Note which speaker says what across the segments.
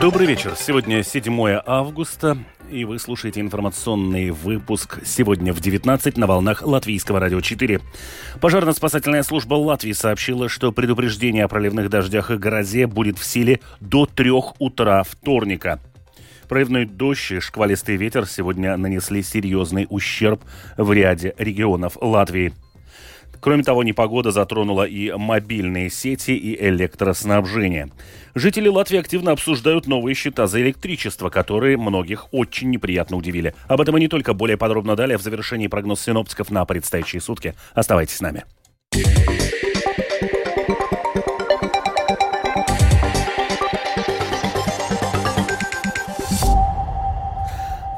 Speaker 1: Добрый вечер. Сегодня 7 августа, и вы слушаете информационный выпуск сегодня в 19 на волнах Латвийского радио 4. Пожарно-спасательная служба Латвии сообщила, что предупреждение о проливных дождях и грозе будет в силе до 3 утра вторника. Проливной дождь и шквалистый ветер сегодня нанесли серьезный ущерб в ряде регионов Латвии – Кроме того, непогода затронула и мобильные сети, и электроснабжение. Жители Латвии активно обсуждают новые счета за электричество, которые многих очень неприятно удивили. Об этом и не только более подробно далее в завершении прогноз синоптиков на предстоящие сутки. Оставайтесь с нами.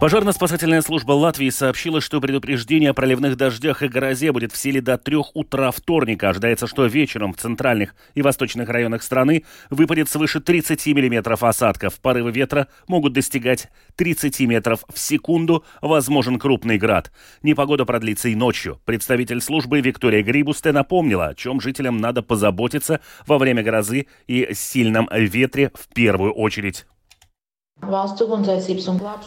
Speaker 1: Пожарно-спасательная служба Латвии сообщила, что предупреждение о проливных дождях и грозе будет в силе до трех утра вторника. Ожидается, что вечером в центральных и восточных районах страны выпадет свыше 30 миллиметров осадков. Порывы ветра могут достигать 30 метров в секунду. Возможен крупный град. Непогода продлится и ночью. Представитель службы Виктория Грибусте напомнила, о чем жителям надо позаботиться во время грозы и сильном ветре в первую очередь.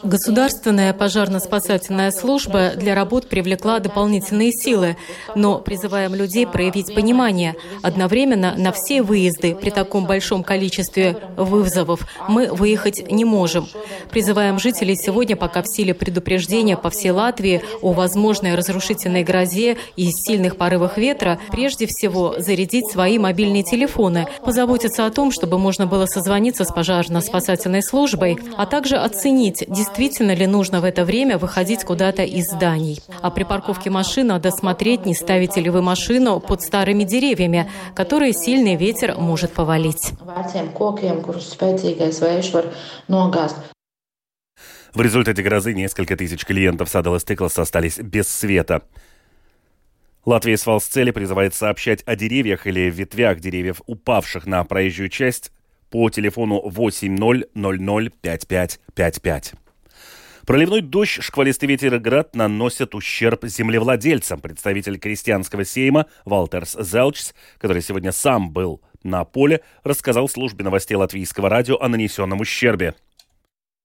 Speaker 2: Государственная пожарно-спасательная служба для работ привлекла дополнительные силы, но призываем людей проявить понимание. Одновременно на все выезды при таком большом количестве вызовов мы выехать не можем. Призываем жителей сегодня, пока в силе предупреждения по всей Латвии о возможной разрушительной грозе и сильных порывах ветра, прежде всего зарядить свои мобильные телефоны, позаботиться о том, чтобы можно было созвониться с пожарно-спасательной службой, а также оценить, действительно ли нужно в это время выходить куда-то из зданий. А при парковке машин надо смотреть, не ставите ли вы машину под старыми деревьями, которые сильный ветер может повалить.
Speaker 1: В результате грозы несколько тысяч клиентов Садала Стеклс остались без света. Латвия с Валсцели призывает сообщать о деревьях или ветвях деревьев, упавших на проезжую часть, по телефону 80005555. Проливной дождь, шквалистый ветер и град наносят ущерб землевладельцам. Представитель крестьянского сейма Валтерс Зелчс, который сегодня сам был на поле, рассказал службе новостей латвийского радио о нанесенном ущербе.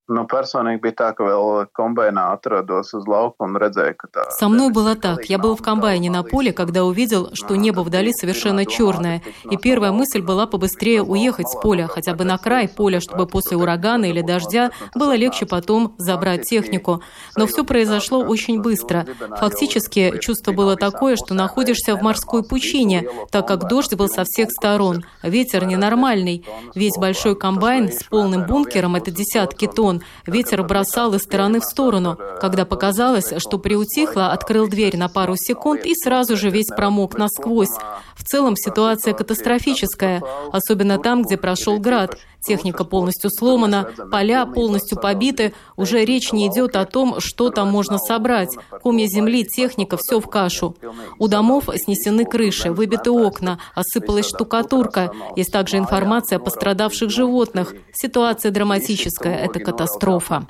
Speaker 3: Nu, personīgi bija ka vēl комбайна lauka un redzēju, ka tā...
Speaker 2: Со мной было так. Я был в комбайне на поле, когда увидел, что небо вдали совершенно черное. И первая мысль была побыстрее уехать с поля, хотя бы на край поля, чтобы после урагана или дождя было легче потом забрать технику. Но все произошло очень быстро. Фактически, чувство было такое, что находишься в морской пучине, так как дождь был со всех сторон. Ветер ненормальный. Весь большой комбайн с полным бункером – это десятки тонн ветер бросал из стороны в сторону. Когда показалось, что приутихло, открыл дверь на пару секунд и сразу же весь промок насквозь. В целом ситуация катастрофическая, особенно там, где прошел град. Техника полностью сломана, поля полностью побиты. Уже речь не идет о том, что там можно собрать. Комья земли, техника, все в кашу. У домов снесены крыши, выбиты окна, осыпалась штукатурка. Есть также информация о пострадавших животных. Ситуация драматическая, это катастрофа.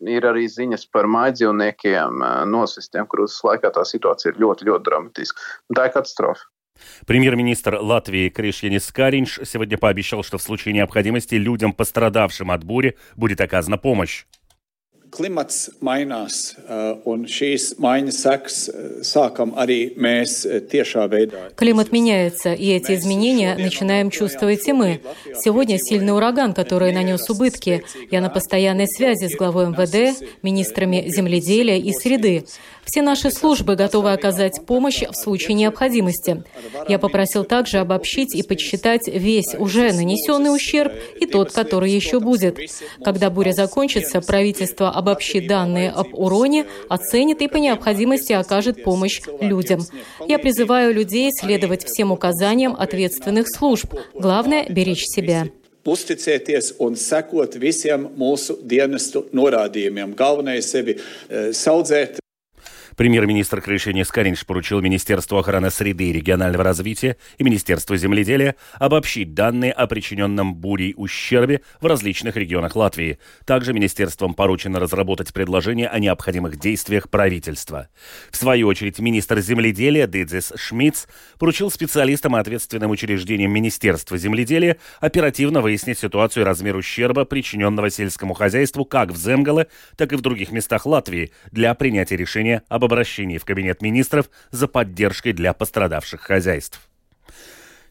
Speaker 3: ir arī ziņas par mājdzīvniekiem nosistiem, kuras laikā tā situācija ir ļoti, ļoti dramatiska. Un tā ir katastrofa.
Speaker 1: Премьер-министр Латвии Кришьянис Каринш сегодня пообещал, что в случае необходимости людям, пострадавшим от бури, будет оказана помощь.
Speaker 4: Klimats mainās, un šīs maiņas seks sākam arī mēs tiešā veidā.
Speaker 2: Климат меняется, и эти изменения начинаем чувствовать и мы. Сегодня сильный ураган, который нанес убытки. Я на постоянной связи с главой МВД, министрами земледелия и среды. Все наши службы готовы оказать помощь в случае необходимости. Я попросил также обобщить и подсчитать весь уже нанесенный ущерб и тот, который еще будет. Когда буря закончится, правительство обобщит данные об уроне, оценит и по необходимости окажет помощь людям. Я призываю людей следовать всем указаниям ответственных служб. Главное – беречь себя
Speaker 4: uzticēties un sekot visiem mūsu dienestu norādījumiem. Galvenais sevi saudzēt
Speaker 1: Премьер-министр Крышини Скоринш поручил Министерству охраны среды и регионального развития и Министерству земледелия обобщить данные о причиненном бурей ущербе в различных регионах Латвии. Также министерством поручено разработать предложения о необходимых действиях правительства. В свою очередь, министр земледелия Дидзис Шмидц поручил специалистам и ответственным учреждениям Министерства земледелия оперативно выяснить ситуацию и размер ущерба, причиненного сельскому хозяйству как в Земгале, так и в других местах Латвии для принятия решения об обращении в Кабинет министров за поддержкой для пострадавших хозяйств.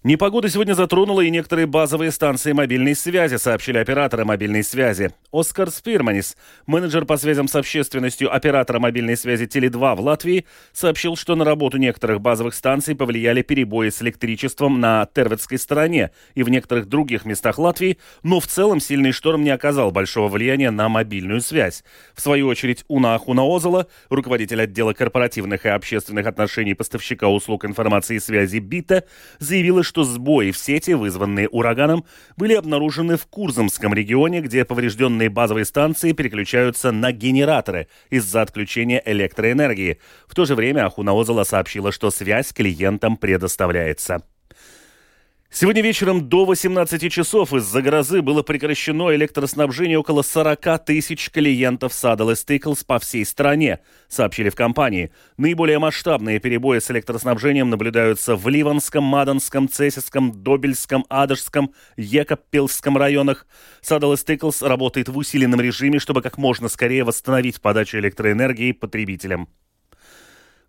Speaker 1: Непогода сегодня затронула и некоторые базовые станции мобильной связи, сообщили операторы мобильной связи. Оскар Спирманис, менеджер по связям с общественностью оператора мобильной связи Теле2 в Латвии, сообщил, что на работу некоторых базовых станций повлияли перебои с электричеством на Терветской стороне и в некоторых других местах Латвии, но в целом сильный шторм не оказал большого влияния на мобильную связь. В свою очередь, Уна Ахуна Озола, руководитель отдела корпоративных и общественных отношений поставщика услуг информации и связи БИТа, заявила, что сбои в сети, вызванные ураганом, были обнаружены в Курзамском регионе, где поврежденные базовые станции переключаются на генераторы из-за отключения электроэнергии. В то же время Ахунаозала сообщила, что связь клиентам предоставляется. Сегодня вечером до 18 часов из-за грозы было прекращено электроснабжение около 40 тысяч клиентов Saddle Stickles по всей стране, сообщили в компании. Наиболее масштабные перебои с электроснабжением наблюдаются в Ливанском, Маданском, Цесиском, Добельском, Адышском, Екапилском районах. Saddle Stickles работает в усиленном режиме, чтобы как можно скорее восстановить подачу электроэнергии потребителям.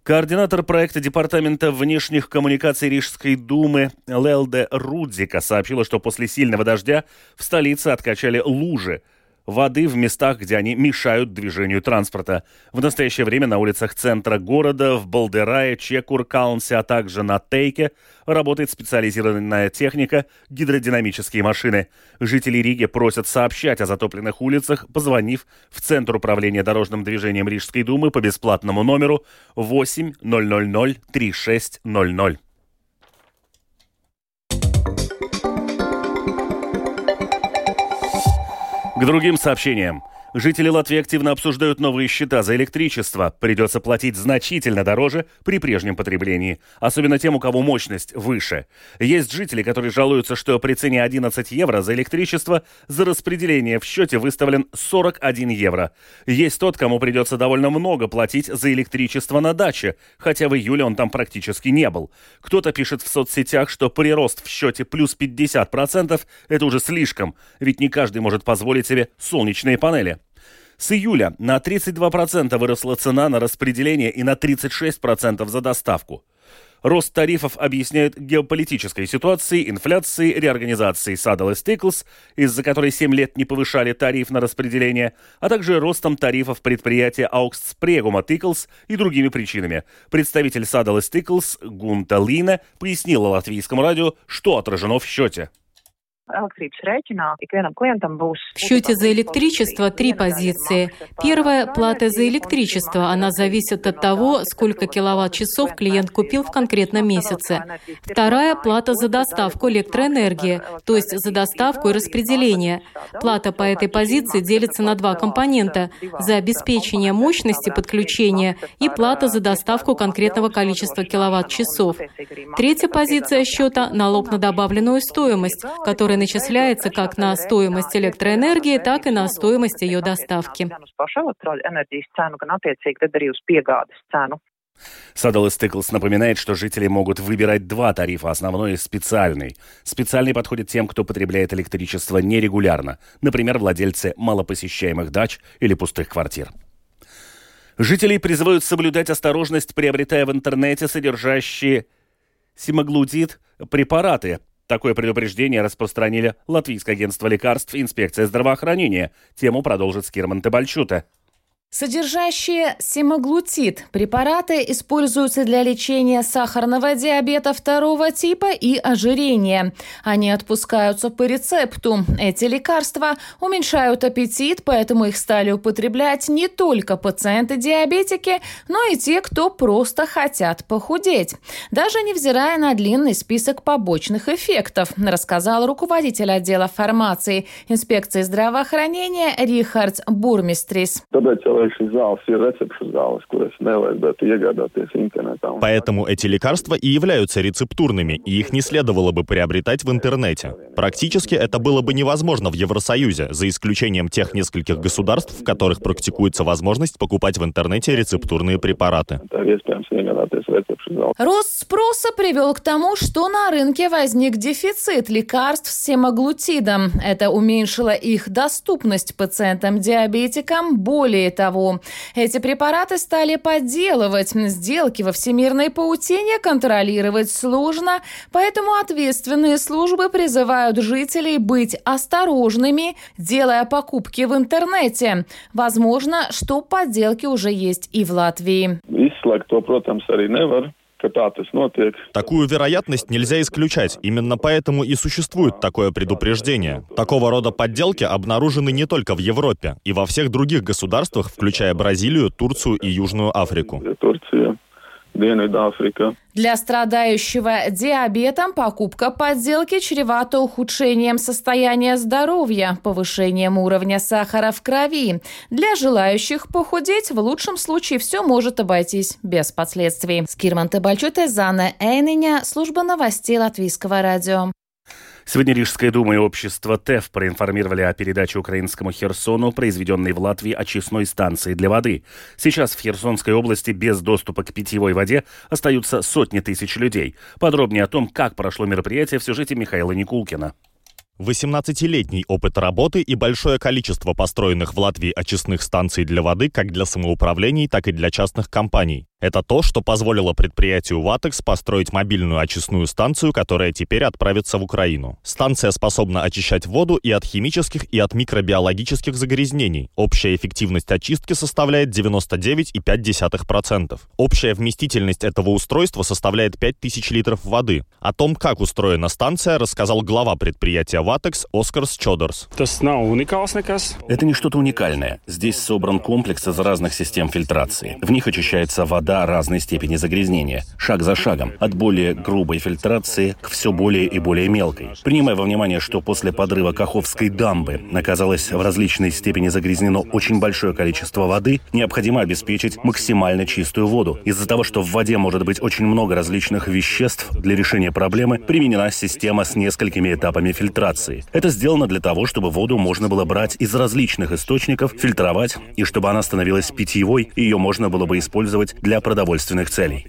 Speaker 1: Координатор проекта Департамента внешних коммуникаций Рижской думы Лелде Рудзика сообщила, что после сильного дождя в столице откачали лужи – воды в местах, где они мешают движению транспорта. В настоящее время на улицах центра города, в Балдерае, Чекур, Каунсе, а также на Тейке работает специализированная техника гидродинамические машины. Жители Риги просят сообщать о затопленных улицах, позвонив в Центр управления дорожным движением Рижской думы по бесплатному номеру 8 000 3600. К другим сообщениям. Жители Латвии активно обсуждают новые счета за электричество. Придется платить значительно дороже при прежнем потреблении. Особенно тем, у кого мощность выше. Есть жители, которые жалуются, что при цене 11 евро за электричество за распределение в счете выставлен 41 евро. Есть тот, кому придется довольно много платить за электричество на даче, хотя в июле он там практически не был. Кто-то пишет в соцсетях, что прирост в счете плюс 50% это уже слишком, ведь не каждый может позволить себе солнечные панели. С июля на 32% выросла цена на распределение и на 36% за доставку. Рост тарифов объясняют геополитической ситуацией, инфляцией, реорганизацией Saddle Stickles, из-за которой 7 лет не повышали тариф на распределение, а также ростом тарифов предприятия Spreguma Tickles и другими причинами. Представитель Saddle Stickles Гунта Лина пояснила латвийскому радио, что отражено в счете.
Speaker 2: В счете за электричество три позиции. Первая – плата за электричество. Она зависит от того, сколько киловатт-часов клиент купил в конкретном месяце. Вторая – плата за доставку электроэнергии, то есть за доставку и распределение. Плата по этой позиции делится на два компонента – за обеспечение мощности подключения и плата за доставку конкретного количества киловатт-часов. Третья позиция счета – налог на добавленную стоимость, который начисляется как на стоимость электроэнергии, так и на стоимость ее доставки.
Speaker 1: Садал Стыклс напоминает, что жители могут выбирать два тарифа, основной и специальный. Специальный подходит тем, кто потребляет электричество нерегулярно, например, владельцы малопосещаемых дач или пустых квартир. Жителей призывают соблюдать осторожность, приобретая в интернете содержащие симаглутид препараты, Такое предупреждение распространили Латвийское агентство лекарств и инспекция здравоохранения. Тему продолжит Скирман Тебальчута.
Speaker 5: Содержащие семаглутид препараты используются для лечения сахарного диабета второго типа и ожирения. Они отпускаются по рецепту. Эти лекарства уменьшают аппетит, поэтому их стали употреблять не только пациенты-диабетики, но и те, кто просто хотят похудеть. Даже невзирая на длинный список побочных эффектов, рассказал руководитель отдела фармации инспекции здравоохранения Рихард Бурмистрис
Speaker 6: Поэтому эти лекарства и являются рецептурными, и их не следовало бы приобретать в интернете. Практически это было бы невозможно в Евросоюзе, за исключением тех нескольких государств, в которых практикуется возможность покупать в интернете рецептурные препараты.
Speaker 5: Рост спроса привел к тому, что на рынке возник дефицит лекарств с семаглутидом. Это уменьшило их доступность пациентам-диабетикам. Более того, эти препараты стали подделывать. Сделки во всемирной паутине контролировать сложно, поэтому ответственные службы призывают жителей быть осторожными, делая покупки в интернете. Возможно, что подделки уже есть и в Латвии.
Speaker 6: Такую вероятность нельзя исключать. Именно поэтому и существует такое предупреждение. Такого рода подделки обнаружены не только в Европе, и во всех других государствах, включая Бразилию, Турцию и Южную Африку.
Speaker 5: Dienvidāfrika. Для страдающего диабетом покупка подделки чревата ухудшением состояния здоровья, повышением уровня сахара в крови. Для желающих похудеть в лучшем случае все может обойтись без последствий. Скирман Табальчуте, Зана Эйниня, служба новостей Латвийского радио.
Speaker 1: Сегодня Рижская дума и общество ТЭФ проинформировали о передаче украинскому Херсону, произведенной в Латвии очистной станции для воды. Сейчас в Херсонской области без доступа к питьевой воде остаются сотни тысяч людей. Подробнее о том, как прошло мероприятие в сюжете Михаила Никулкина.
Speaker 6: 18-летний опыт работы и большое количество построенных в Латвии очистных станций для воды как для самоуправлений, так и для частных компаний. Это то, что позволило предприятию «Ватекс» построить мобильную очистную станцию, которая теперь отправится в Украину. Станция способна очищать воду и от химических, и от микробиологических загрязнений. Общая эффективность очистки составляет 99,5%. Общая вместительность этого устройства составляет 5000 литров воды. О том, как устроена станция, рассказал глава предприятия «Ватекс» Оскарс Чодерс.
Speaker 1: Это не что-то уникальное. Здесь собран комплекс из разных систем фильтрации. В них очищается вода вода разной степени загрязнения, шаг за шагом, от более грубой фильтрации к все более и более мелкой. Принимая во внимание, что после подрыва Каховской дамбы оказалось в различной степени загрязнено очень большое количество воды, необходимо обеспечить максимально чистую воду. Из-за того, что в воде может быть очень много различных веществ, для решения проблемы применена система с несколькими этапами фильтрации. Это сделано для того, чтобы воду можно было брать из различных источников, фильтровать, и чтобы она становилась питьевой, ее можно было бы использовать для для продовольственных целей.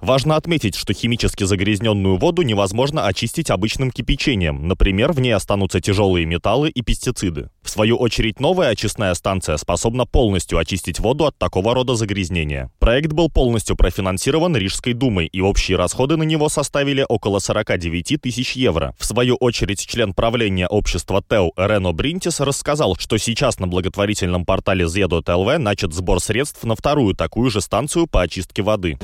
Speaker 6: Важно отметить, что химически загрязненную воду невозможно очистить обычным кипячением. Например, в ней останутся тяжелые металлы и пестициды. В свою очередь, новая очистная станция способна полностью очистить воду от такого рода загрязнения. Проект был полностью профинансирован Рижской думой, и общие расходы на него составили около 49 тысяч евро. В свою очередь, член правления общества ТЭУ Рено Бринтис рассказал, что сейчас на благотворительном портале Zedot.lv начат сбор средств на вторую такую же станцию по очистке воды.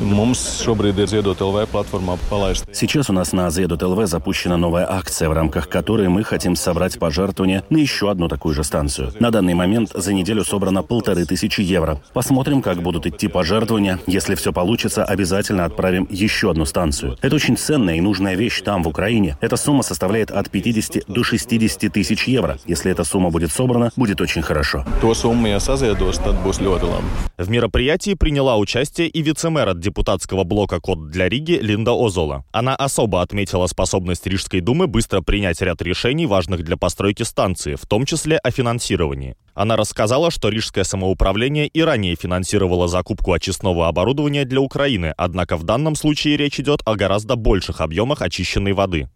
Speaker 1: Сейчас у нас на Zedot.lv запущена новая акция, в рамках которой мы хотим собрать пожертвования на еще одну такую же станцию. На данный момент за неделю собрано полторы тысячи евро. Посмотрим, как будут идти пожертвования. Если все получится, обязательно отправим еще одну станцию. Это очень ценная и нужная вещь там, в Украине. Эта сумма составляет от 50 до 60 тысяч евро. Если эта сумма будет собрана, будет очень хорошо.
Speaker 6: В мероприятии мероприятии приняла участие и вице-мэр от депутатского блока «Код для Риги» Линда Озола. Она особо отметила способность Рижской думы быстро принять ряд решений, важных для постройки станции, в том числе о финансировании. Она рассказала, что рижское самоуправление и ранее финансировало закупку очистного оборудования для Украины, однако в данном случае речь идет о гораздо больших объемах очищенной воды.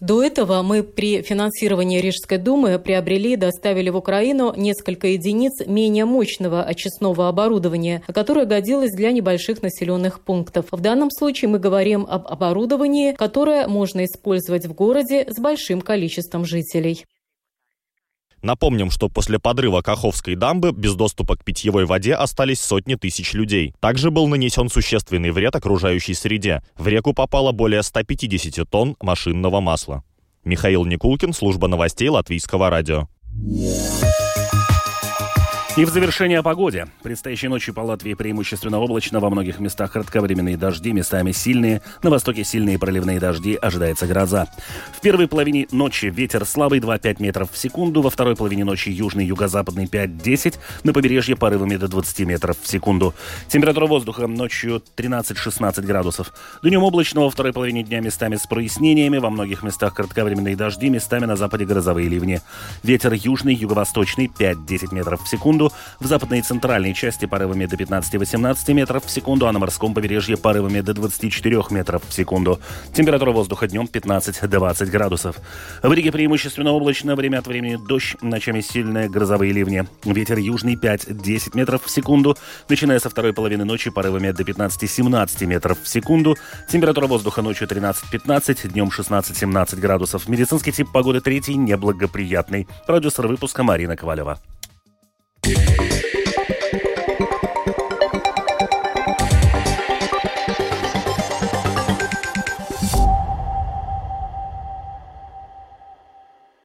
Speaker 2: До этого мы при финансировании Рижской думы приобрели и доставили в Украину несколько единиц менее мощного очистного оборудования, которое годилось для небольших населенных пунктов. В данном случае мы говорим об оборудовании, которое можно использовать в городе с большим количеством жителей.
Speaker 6: Напомним, что после подрыва Каховской дамбы без доступа к питьевой воде остались сотни тысяч людей. Также был нанесен существенный вред окружающей среде. В реку попало более 150 тонн машинного масла. Михаил Никулкин, служба новостей Латвийского радио.
Speaker 1: И в завершение о погоде. Предстоящей ночью по Латвии преимущественно облачно, во многих местах кратковременные дожди, местами сильные, на востоке сильные проливные дожди, ожидается гроза. В первой половине ночи ветер слабый 2-5 метров в секунду, во второй половине ночи южный юго-западный 5-10, на побережье порывами до 20 метров в секунду. Температура воздуха ночью 13-16 градусов. Днем облачно, во второй половине дня местами с прояснениями, во многих местах кратковременные дожди, местами на западе грозовые ливни. Ветер южный, юго-восточный 5-10 метров в секунду в западной и центральной части порывами до 15-18 метров в секунду, а на морском побережье порывами до 24 метров в секунду. Температура воздуха днем 15-20 градусов. В Риге преимущественно облачно, время от времени дождь, ночами сильные грозовые ливни. Ветер южный 5-10 метров в секунду, начиная со второй половины ночи порывами до 15-17 метров в секунду. Температура воздуха ночью 13-15, днем 16-17 градусов. Медицинский тип погоды третий неблагоприятный. Продюсер выпуска Марина Ковалева.